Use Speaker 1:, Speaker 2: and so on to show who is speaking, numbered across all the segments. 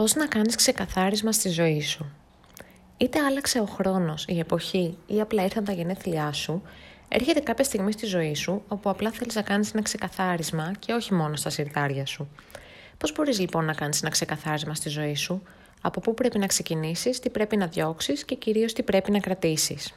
Speaker 1: Πώς να κάνεις ξεκαθάρισμα στη ζωή σου. Είτε άλλαξε ο χρόνος, η εποχή ή απλά ήρθαν τα γενέθλιά σου, έρχεται κάποια στιγμή στη ζωή σου όπου απλά θέλεις να κάνεις ένα ξεκαθάρισμα και όχι μόνο στα συρτάρια σου. Πώς μπορείς λοιπόν να κάνεις ένα ξεκαθάρισμα στη ζωή σου, από πού πρέπει να ξεκινήσεις, τι πρέπει να διώξεις και κυρίως τι πρέπει να κρατήσεις;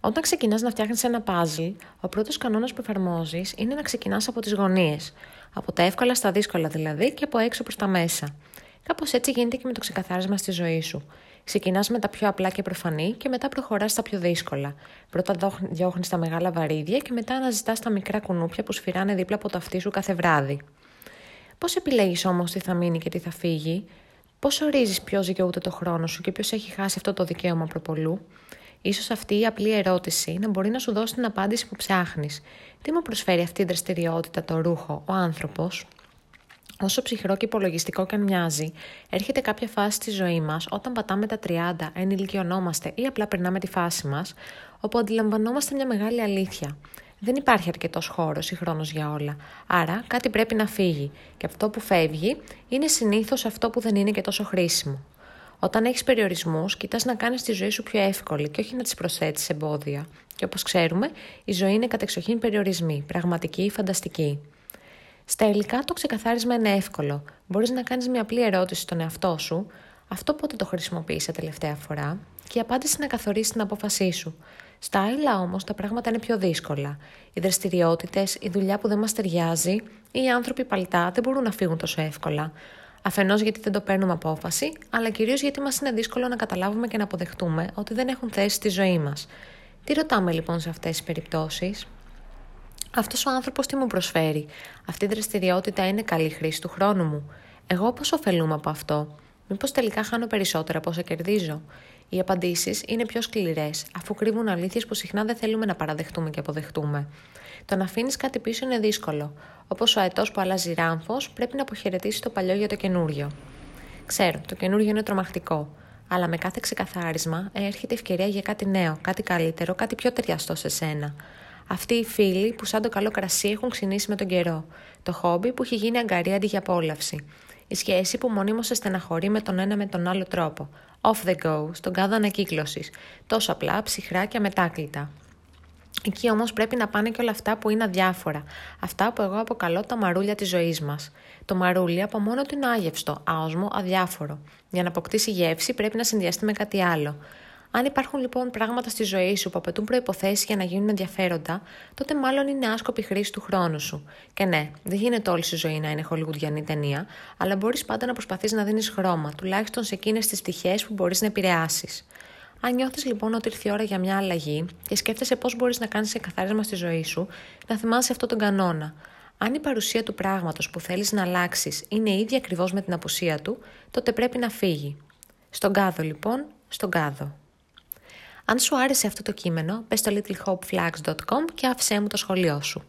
Speaker 1: Όταν ξεκινάς να φτιάχνεις ένα puzzle, ο πρώτος κανόνας που εφαρμόζεις είναι να ξεκινάς από τις γωνίες. Από τα εύκολα στα δύσκολα δηλαδή και από έξω προς τα μέσα. Κάπως έτσι γίνεται και με το ξεκαθάρισμα στη ζωή σου. Ξεκινάς με τα πιο απλά και προφανή και μετά προχωράς στα πιο δύσκολα. Πρώτα διώχνεις τα μεγάλα βαρύδια και μετά αναζητάς τα μικρά κουνούπια που σφυράνε δίπλα από το αυτί σου κάθε βράδυ. Πώς επιλέγεις όμως τι θα μείνει και τι θα φύγει, Πώς ορίζεις ποιος δικαιούται το χρόνο σου και ποιος έχει χάσει αυτό το δικαίωμα προπολού; Ίσως αυτή η απλή ερώτηση να μπορεί να σου δώσει την απάντηση που ψάχνεις. Τι μου προσφέρει αυτή η δραστηριότητα, το ρούχο, ο άνθρωπος; Όσο ψυχρό και υπολογιστικό και αν μοιάζει, έρχεται κάποια φάση στη ζωή μας όταν πατάμε τα 30, ενηλικιωνόμαστε ή απλά περνάμε τη φάση μας, όπου αντιλαμβανόμαστε μια μεγάλη αλήθεια. Δεν υπάρχει αρκετός χώρος ή χρόνος για όλα. Άρα κάτι πρέπει να φύγει. Και αυτό που φεύγει είναι συνήθως αυτό που δεν είναι και τόσο χρήσιμο. Όταν έχεις περιορισμούς, κοιτάς να κάνεις τη ζωή σου πιο εύκολη και όχι να τη προσθέτεις εμπόδια. Και όπως ξέρουμε, η ζωή είναι κατεξοχήν περιορισμοί, πραγματική ή φανταστική. Στα υλικά το ξεκαθάρισμα είναι εύκολο. Μπορείς να κάνεις μια απλή ερώτηση στον εαυτό σου, αυτό πότε το χρησιμοποίησε τελευταία φορά, και η απάντηση να καθορίσει την απόφασή σου. Στα άλλα όμως τα πράγματα είναι πιο δύσκολα. Οι δραστηριότητες, η δουλειά που δεν μας ταιριάζει ή οι άνθρωποι παλτά δεν μπορούν να φύγουν τόσο εύκολα. Αφενός γιατί δεν το παίρνουμε απόφαση, αλλά κυρίως γιατί μας είναι δύσκολο να καταλάβουμε και να αποδεχτούμε ότι δεν έχουν θέση στη ζωή μας. Τι ρωτάμε λοιπόν σε αυτές τις περιπτώσεις; Αυτός ο άνθρωπος τι μου προσφέρει; Αυτή η δραστηριότητα είναι καλή χρήση του χρόνου μου. Εγώ πώς ωφελούμαι από αυτό; Μήπως τελικά χάνω περισσότερα από όσα κερδίζω; Οι απαντήσεις είναι πιο σκληρές, αφού κρύβουν αλήθειες που συχνά δεν θέλουμε να παραδεχτούμε και αποδεχτούμε. Το να αφήνεις κάτι πίσω είναι δύσκολο. Όπως ο αετός που αλλάζει ράμφος, πρέπει να αποχαιρετήσει το παλιό για το καινούριο. Ξέρω, το καινούριο είναι τρομακτικό. Αλλά με κάθε ξεκαθάρισμα έρχεται ευκαιρία για κάτι νέο, κάτι καλύτερο, κάτι πιο ταιριαστό σε σένα. Αυτοί οι φίλοι που σαν το καλό κρασί έχουν ξυνήσει με τον καιρό. Το χόμπι που έχει γίνει αγκαρία αντί για απόλαυση. Η σχέση που μονίμως σε στεναχωρεί με τον ένα με τον άλλο τρόπο. Off the go, στον κάδο ανακύκλωσης. Τόσο απλά, ψυχρά και αμετάκλητα. Εκεί όμως πρέπει να πάνε και όλα αυτά που είναι αδιάφορα. Αυτά που εγώ αποκαλώ τα μαρούλια της ζωής μας. Το μαρούλι από μόνο του είναι άγευστο, άοσμο, αδιάφορο. Για να αποκτήσει γεύση πρέπει να συνδυαστεί με κάτι άλλο. Αν υπάρχουν λοιπόν πράγματα στη ζωή σου που απαιτούν προποθέσει για να γίνουν ενδιαφέροντα, τότε μάλλον είναι άσκοπη χρήση του χρόνου σου. Και ναι, δεν γίνεται όλη η ζωή να είναι χολιγουδιανή ταινία, αλλά μπορείς πάντα να προσπαθείς να δίνεις χρώμα, τουλάχιστον σε εκείνες τις πτυχές που μπορείς να επηρεάσεις. Αν νιώθεις λοιπόν ότι ήρθε η ώρα για μια αλλαγή και σκέφτεσαι πώς μπορείς να κάνεις καθάρισμα στη ζωή σου, να θυμάσαι αυτό τον κανόνα. Αν η παρουσία του πράγματος που θέλεις να αλλάξεις είναι ίδια ακριβώς με την απουσία του, τότε πρέπει να φύγει. Στον κάδο λοιπόν, στον κάδο. Αν σου άρεσε αυτό το κείμενο, πες στο littlehopeflags.com και άφησέ μου το σχολείο σου.